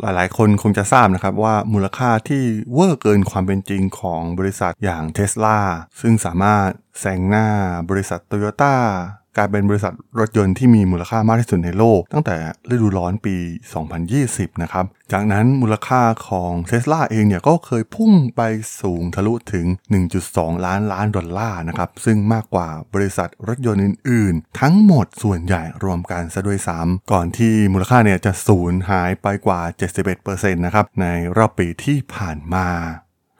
หลายๆ คนคงจะทราบนะครับว่ามูลค่าที่เวอร์เกินความเป็นจริงของบริษัทอย่างเทสลาซึ่งสามารถแซงหน้าบริษัทโตโยต้า กลายเป็นบริษัทรถยนต์ที่มีมูลค่ามากที่สุดในโลก ตั้งแต่ฤดูร้อนปี 2020 นะครับ จากนั้นมูลค่าของเท s l a เองเนี่ยก็เคยพุ่งไปสูงทะลุถึง 1.2 ล้านล้านดอลลาร์นะครับ ซึ่งมากกว่าบริษัทรถยนต์อื่น ๆ ทั้งหมดส่วนใหญ่รวมกันซะด้วยซ้ำก่อนที่มูลค่าเนี่ยจะสูญหายไปกว่า 71%นะครับในรอบปีที่ผ่านมา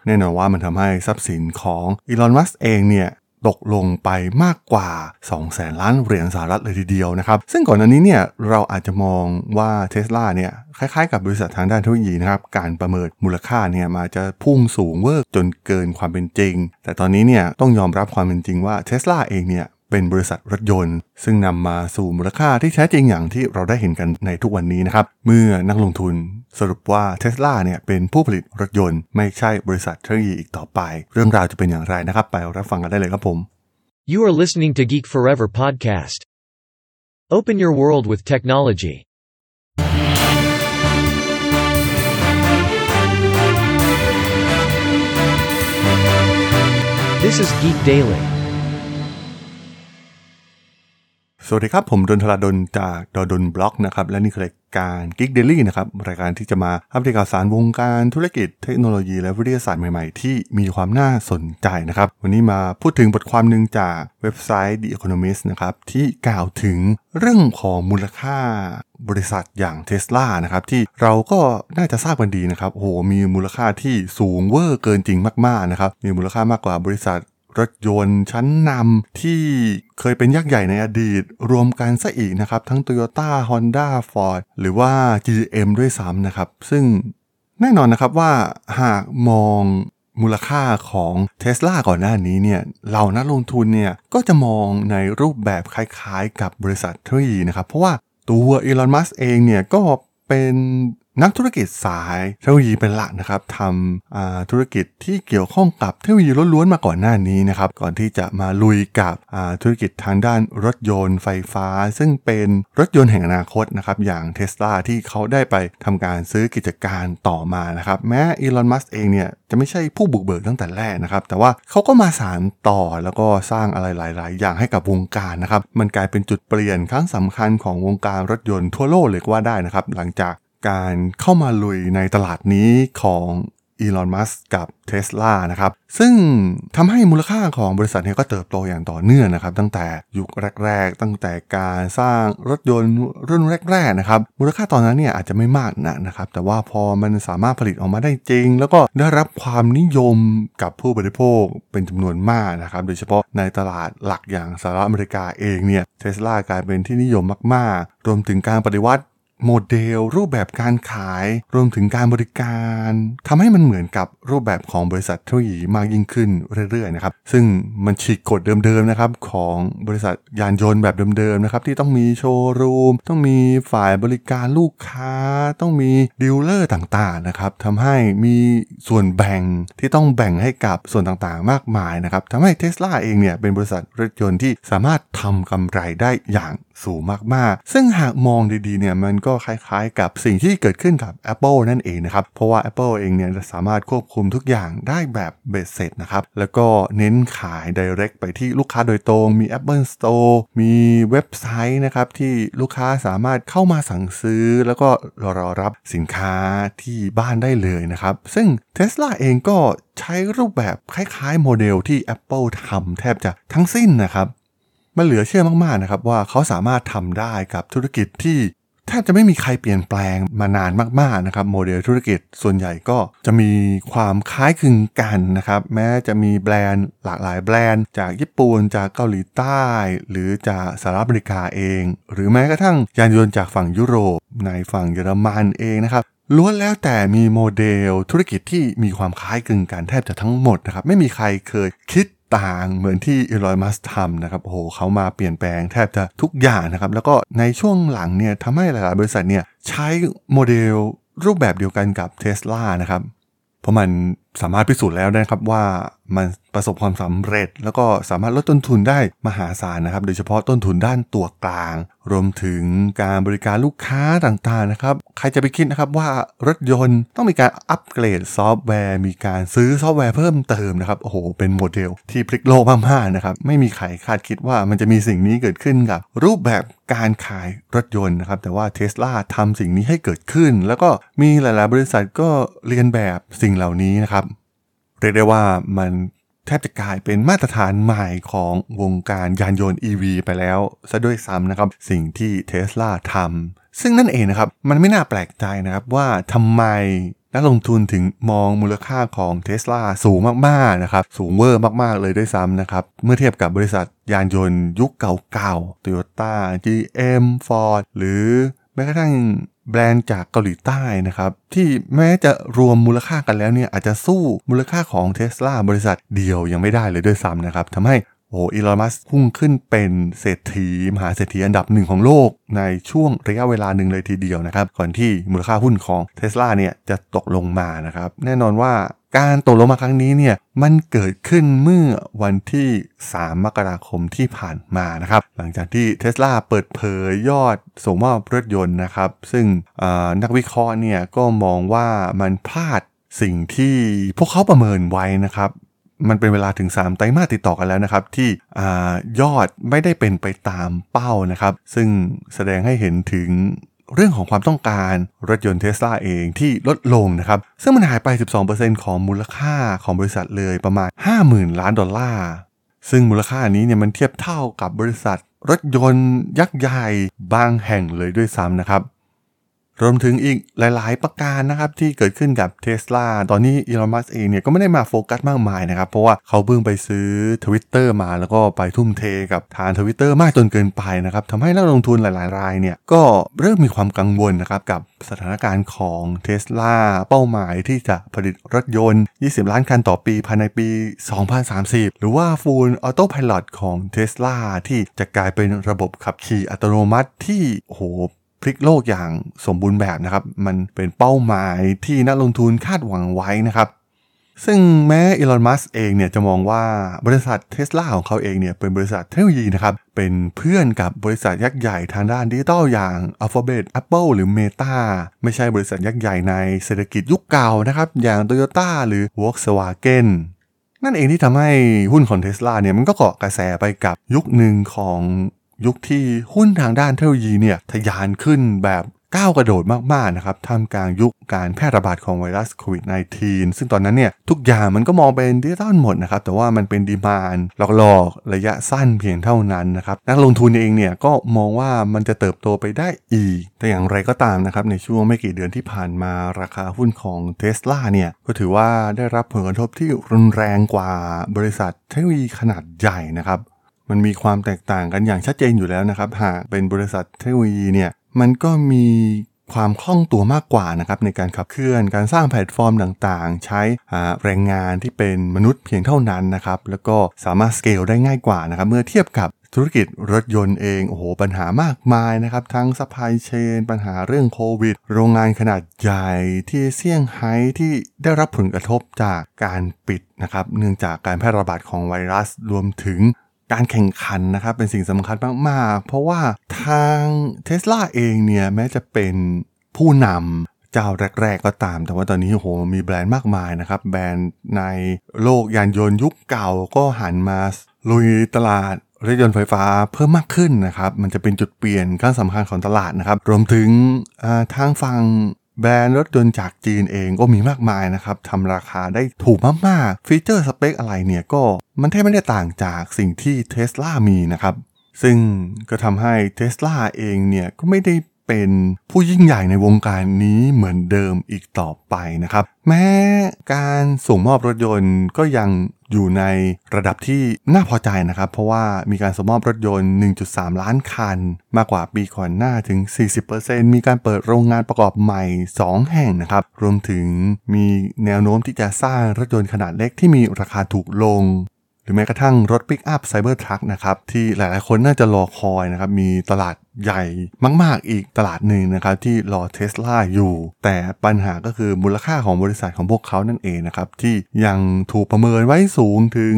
แน่นอนว่ามันทำให้ทรัพย์สินของอีลอน มัสเองเนี่ย ตกลงไปมากกว่า 2 แสนล้านเหรียญสหรัฐเลยทีเดียวนะครับ ซึ่งก่อนหน้านี้เนี่ยเราอาจจะมองว่าเทสลาเนี่ยคล้ายๆกับบริษัททางด้านเทคโนโลยีนะครับ การประเมินมูลค่าเนี่ยมาจะพุ่งสูงเวอร์จนเกินความเป็นจริง แต่ตอนนี้เนี่ยต้องยอมรับความเป็นจริงว่าเทสลาเองเนี่ย เป็นบริษัทรถยนต์ ซึ่งนำมาสู่มูลค่าที่แท้จริงอย่างที่เราได้เห็นกันในทุกวันนี้นะครับ เมื่อนักลงทุนสรุปว่าเท s l a เนี่ยเป็นผู้ผลิตรถยนต์ ไม่ใช่บริษัทเทคโนโลยีอีกต่อไป เรื่องราวจะเป็นอย่างไรนะครับ ไปรับฟังกันได้เลยครับผม You are listening to Geek Forever podcast. Open your world with technology. This is Geek Daily. วัสดีครับ ผมดนทราดนจากดดนบล็อกนะครับ และนี่คือรายการ Geek Daily นะครับ รายการที่จะมาอัปเดตข่าวสารวงการธุรกิจเทคโนโลยี และวิทยาศาสตร์ใหม่ๆ ที่มีความน่าสนใจนะครับ วันนี้มาพูดถึงบทความหนึ่งจากเว็บไซต์ The Economist นะครับ ที่กล่าวถึงเรื่องของมูลค่าบริษัทอย่างเท s l a นะครับที่เราก็น่าจะทราบกันดีนะครับโอ้โหมีมูลค่าที่สูงเวอร์เกินจริงมากๆนะครับมีมูลค่ามากกว่าบริษัท รถยนต์ชั้นนำที่เคยเป็นยักษ์ใหญ่ในอดีต รวมกันซะอีกนะครับ ทั้ง Toyota Honda Ford หรือว่า GM ด้วยซ้ำนะครับ ซึ่งแน่นอนนะครับว่าหากมองมูลค่าของเท s l a ก่อนหน้านี้เนี่ยเหล่านักลงทุนเนี่ยก็จะมองในรูปแบบคล้ายๆกับบริษัททคโนโลยีนะครับ เพราะว่าตัวอีลอนมัสเองเนี่ยก็เป็น นักธุรกิจสายเทคโนโลยีเป็นหลักนะครับทำธุรกิจที่เกี่ยวข้องกับเทคโนโลยีล้วนๆมาก่อนหน้านี้นะครับ ก่อนที่จะมาลุยกับธุรกิจทางด้านรถยนต์ไฟฟ้า ซึ่งเป็นรถยนต์แห่งอนาคตนะครับ อย่างเท s l a ที่เขาได้ไปทำการซื้อกิจการต่อมานะครับ แม้อีลอนมัสเองเนี่ยจะไม่ใช่ผู้บุกเบิกตั้งแต่แรกนะครับ แต่ว่าเขาก็มาสานต่อแล้วก็สร้างอะไรหลาย ๆ อย่างให้กับวงการนะครับ มันกลายเป็นจุดเปลี่ยนครั้งสำคัญของวงการรถยนต์ทั่วโลกเลยก็ว่าได้นะครับ หลังจาก การเข้ามาลุยในตลาดนี้ของอีลอน มัสกับเท s l a นะครับ ซึ่งทำให้มูลค่าของบริษัทนี้ก็เติบโตอย่างต่อเนื่องนะครับ ตั้งแต่ยุคแรก ๆ ตั้งแต่การสร้างรถยนต์รุ่นแรก ๆ นะครับ มูลค่าตอนนั้นเนี่ยอาจจะไม่มากนะนะครับ แต่ว่าพอมันสามารถผลิตออกมาได้จริง แล้วก็ได้รับความนิยมกับผู้บริโภคเป็นจำนวนมากนะครับ โดยเฉพาะในตลาดหลักอย่างสหรัฐอเมริกาเองเนี่ย เทสลากลายเป็นที่นิยมมาก ๆ รวมถึงการปฏิวัติ โมเดล รูปแบบการขายรวมถึงการบริการทำให้มันเหมือนกับรูปแบบของบริษัทเทคโนโลยีมากยิ่งขึ้นเรื่อยๆนะครับซึ่งมันฉีกกฎเดิมๆนะครับของบริษัทยานยนต์แบบเดิมๆนะครับที่ต้องมีโชว์รูม ต้องมีฝ่ายบริการลูกค้า ต้องมีดีลเลอร์ต่างๆนะครับทำให้มีส่วนแบ่งที่ต้องแบ่งให้กับส่วนต่างๆมากมายนะครับทำให้ Tesla เองเนี่ยเป็นบริษัทรถยนต์ที่สามารถทำกำไรได้อย่าง สูงมากๆ ซึ่งหากมองดีๆเนี่ยมันก็คล้ายๆ กับสิ่งที่เกิดขึ้นกับ Apple นั่นเองนะครับ เพราะว่า Apple เองเนี่ยสามารถควบคุมทุกอย่างได้แบบเบ็ดเสร็จนะครับแล้วก็เน้นขาย direct ไปที่ลูกค้าโดยตรง มี Apple Store มีเว็บไซต์นะครับที่ลูกค้าสามารถเข้ามาสั่งซื้อ แล้วก็รอรับสินค้าที่บ้านได้เลยนะครับ ซึ่ง Tesla เองก็ใช้รูปแบบคล้ายๆ โมเดลที่ Apple ทำแทบจะทั้งสิ้นนะครับ มันเหลือเชื่อมากๆนะครับว่าเขาสามารถทำได้กับธุรกิจที่แทบจะไม่มีใครเปลี่ยนแปลงมานานมากๆนะครับโมเดลธุรกิจส่วนใหญ่ก็จะมีความคล้ายคลึงกันนะครับแม้จะมีแบรนด์หลากหลายแบรนด์จากญี่ปุ่นจากเกาหลีใต้ หรือจากสหรัฐอเมริกาเอง หรือแม้กระทั่งยานยนต์จากฝั่งยุโรปในฝั่งเยอรมันเองนะครับล้วนแล้วแต่มีโมเดลธุรกิจที่มีความคล้ายคลึงกันแทบจะทั้งหมดนะครับไม่มีใครเคยคิด ต่างเหมือนที่อีลอยมัสทำนะครับโอ้โหเขามาเปลี่ยนแปลงแทบจะทุกอย่างนะครับ แล้วก็ในช่วงหลังเนี่ยทำให้หลายๆ บริษัทเนี่ยใช้โมเดลรูปแบบเดียวกันกับเท s l a นะครับ เพราะมันสามารถพิสูจน์แล้วนะครับว่า มันประสบความสำเร็จ แล้วก็สามารถลดต้นทุนได้มหาศาลนะครับ โดยเฉพาะต้นทุนด้านตัวกลาง รวมถึงการบริการลูกค้าต่างๆนะครับ ใครจะไปคิดนะครับว่ารถยนต์ต้องมีการอัปเกรดซอฟต์แวร์ มีการซื้อซอฟต์แวร์เพิ่มเติมนะครับ โอ้โห เป็นโมเดลที่พลิกโลกมากๆนะครับ ไม่มีใครคาดคิดว่ามันจะมีสิ่งนี้เกิดขึ้นกับรูปแบบการขายรถยนต์นะครับ แต่ว่าเทสลาทำสิ่งนี้ให้เกิดขึ้น แล้วก็มีหลาย ๆ บริษัทก็เรียนแบบสิ่งเหล่านี้นะครับ เรียกได้ว่ามันแทบจะกลายเป็นมาตรฐานใหม่ของวงการยานยนต์ EV ไปแล้วซะด้วยซ้ำนะครับ สิ่งที่เทสลาทำซึ่งนั่นเองนะครับ มันไม่น่าแปลกใจนะครับว่าทำไมนักลงทุนถึงมองมูลค่าของเท s l a สูงมาก ๆ นะครับ สูงเวอร์มาก ๆ เลยด้วยซ้ำนะครับ เมื่อเทียบกับบริษัทยานยนต์ยุคเก่าๆ Toyota GM Ford หรือแม้กระทั่ง แบรนด์จากเกาหลีใต้นะครับ ที่แม้จะรวมมูลค่ากันแล้วเนี่ยอาจจะสู้มูลค่าของเท s l a บริษัทเดียวยังไม่ได้เลยด้วยซ้ำนะครับทำให้โอ้อีลอนมัสพุ่งขึ้นเป็นเศรษฐีมหาเศรษฐีอันดับหนึ่งของโลก ในช่วงระยะเวลาหนึ่งเลยทีเดียวนะครับ ก่อนที่มูลค่าหุ้นของเท s l a เนี่ยจะตกลงมานะครับ แน่นอนว่า การตกลงมาครั้งนี้เนี่ยมันเกิดขึ้นเมื่อวันที่ 3 มกราคมที่ผ่านมานะครับ หลังจากที่เท s l a เปิดเผยยอดส่งมอบรถยนต์นะครับ ซึ่งนักวิเคราะห์เนี่ยก็มองว่ามันพลาดสิ่งที่พวกเขาประเมินไว้นะครับมันเป็นเวลาถึง 3 ไตรมาสติดต่อกันแล้วนะครับ ที่อยอดไม่ได้เป็นไปตามเป้านะครับ ซึ่งแสดงให้เห็นถึง เรื่องของความต้องการรถยนต์เทสลาเองที่ลดลงนะครับ ซึ่งมันหายไป 12%ของมูลค่าของบริษัทเลยประมาณ 50,000 ล้านดอลลาร์ ซึ่งมูลค่านี้เนี่ยมันเทียบเท่ากับบริษัทรถยนต์ยักษ์ใหญ่บางแห่งเลยด้วยซ้ำนะครับ รวมถึงอีกหลายๆ ประการนะครับที่เกิดขึ้นกับเท s l a ตอนนี้อีลอนมัสก์เองเนี่ยก็ไม่ได้มาโฟกัสมากมายนะครับ เพราะว่าเขาเพิ่งไปซื้อ Twitter มาแล้วก็ไปทุ่มเทกับทางทวิตเตอร์มากจนเกินไปนะครับทำให้นักลงทุนหลายๆ รายเนี่ยก็เริ่มมีความกังวลนะครับกับสถานการณ์ของเท s l a เป้าหมายที่จะผลิตรถยนต์ 20 ล้านคันต่อปีภายในปี 2030 หรือว่า Full Auto Pilot ของเท s l a ที่จะกลายเป็นระบบขับขี่อัตโนมัติที่โห พลิกโลกอย่างสมบูรณ์แบบนะครับ มันเป็นเป้าหมายที่นักลงทุนคาดหวังไว้นะครับ ซึ่งแม้อีลอนมัสเองเนี่ยจะมองว่าบริษัทเทสลาของเขาเองเนี่ยเป็นบริษัทเทคโนโลยีนะครับ เป็นเพื่อนกับบริษัทยักษ์ใหญ่ทางด้านดิจิตอลอย่าง Alphabet Apple หรือ Meta ไม่ใช่บริษัทยักษ์ใหญ่ในเศรษฐกิจยุคเก่านะครับ อย่าง Toyota หรือ Volkswagen นั่นเองที่ทำให้หุ้นของเทสลาเนี่ยมันก็เกาะกระแสไปกับยุคหนึ่งของ ยุคที่หุ้นทางด้านเทคโนโลยีเนี่ยทะยานขึ้นแบบก้าวกระโดดมากๆนะครับท่ามกลางยุคการแพร่ระบาดของไวรัสโควิด -19 ซึ่งตอนนั้นเนี่ยทุกอย่างมันก็มองเป็นดิจิตอลหมดนะครับแต่ว่ามันเป็นดีมานหลอกๆ ระยะสั้นเพียงเท่านั้นนะครับนักลงทุนเองเนี่ยก็มองว่ามันจะเติบโตไปได้อีก แต่อย่างไรก็ตามนะครับในช่วงไม่กี่เดือนที่ผ่านมาราคาหุ้นของเท s l a เนี่ยก็ถือว่าได้รับผลกระทบที่รุนแรงกว่าบริษัทเทคโนโลยีขนาดใหญ่นะครับ มันมีความแตกต่างกันอย่างชัดเจนอยู่แล้วนะครับ หากเป็นบริษัทเทคโนโลยีเนี่ยมันก็มีความคล่องตัวมากกว่านะครับในการขับเคลื่อนการสร้างแพลตฟอร์มต่างๆ ใช้แรงงานที่เป็นมนุษย์เพียงเท่านั้นนะครับแล้วก็สามารถสเกลได้ง่ายกว่านะครับเมื่อเทียบกับธุรกิจรถยนต์เองโอ้โหปัญหามากมายนะครับ ทั้งซัพพลายเชนปัญหาเรื่องโควิด โรงงานขนาดใหญ่ที่เซี่ยงไฮ้ที่ได้รับผลกระทบจากการปิดนะครับเนื่องจากการแพร่ระบาดของไวรัสรวมถึง การแข่งขันนะครับเป็นสิ่งสำคัญมากๆ เพราะว่าทางเท s l a เองเนี่ยแม้จะเป็นผู้นำเจ้าแรก ๆ ก็ตาม แต่ว่าตอนนี้โอ้โหมีแบรนด์มากมายนะครับ แบรนด์ในโลกยานยนต์ยุคเก่าก็หันมาลุยตลาดรถยนต์ไฟฟ้าเพิ่มมากขึ้นนะครับ มันจะเป็นจุดเปลี่ยนครั้งสำคัญของตลาดนะครับ รวมถึงทางฝั่ง แบรนด์รถยนต์จากจีนเองก็มีมากมายนะครับทำราคาได้ถูกมากๆ ฟีเจอร์สเปคอะไรเนี่ยก็มันแทบไม่ได้ต่างจากสิ่งที่เท s l a มีนะครับ ซึ่งก็ทำให้เท s l a เองเนี่ยก็ไม่ได้ เป็นผู้ยิ่งใหญ่ในวงการนี้เหมือนเดิมอีกต่อไปนะครับ แม้การส่งมอบรถยนต์ก็ยังอยู่ในระดับที่น่าพอใจนะครับ เพราะว่ามีการส่งมอบรถยนต์ 1.3 ล้านคัน มากกว่าปีก่อนหน้าถึง 40%มีการเปิดโรงงานประกอบใหม่ 2 แห่งนะครับ รวมถึงมีแนวโน้มที่จะสร้างรถยนต์ขนาดเล็กที่มีราคาถูกลง หรือแม้กระทั่งรถปิกอัพไซเบอร์ทรัคนะครับที่หลายๆคนน่าจะรอคอยนะครับมีตลาดใหญ่มาก ๆ อีกตลาดหนึ่งนะครับที่รอเทสลาอยู่ แต่ปัญหาก็คือมูลค่าของบริษัทของพวกเขานั่นเองนะครับที่ยังถูกประเมินไว้สูงถึง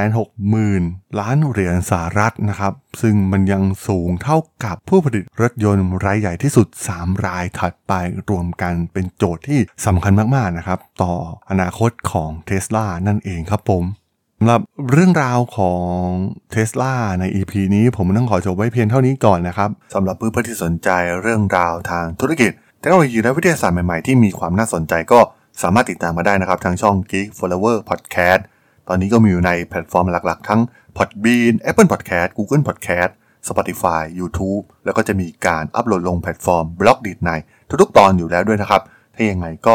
360,000 ล้านเหรียญสหรัฐนะครับซึ่งมันยังสูงเท่ากับผู้ผลิตรถยนต์รายใหญ่ที่สุด 3 รายถัดไปรวมกันเป็นโจทย์ที่สำคัญมาก ๆ นะครับต่ออนาคตของเทสลานั่นเองครับผม สำหรับเรื่องราวของ t e s l a ใน EP นี้ผมต้องขอจบไว้เพียงเท่านี้ก่อนนะครับสำหรับเพื่อนๆที่สนใจเรื่องราวทางธุรกิจเทคโนโลยีและวิทยาศาสตร์ใหม่ๆ ที่มีความน่าสนใจก็สามารถติดตามมาได้นะครับ ทางช่อง Geek Forever Podcast ตอนนี้ก็มีอยู่ในแพลตฟอร์มหลักๆ ทั้ง Podbean Apple Podcast Google Podcast Spotify YouTube แล้วก็จะมีการอัปโหลดลงแพลตฟอร์ม Blockdit ในทุกๆตอนอยู่แล้วด้วยนะครับ ถ้ายังไงก็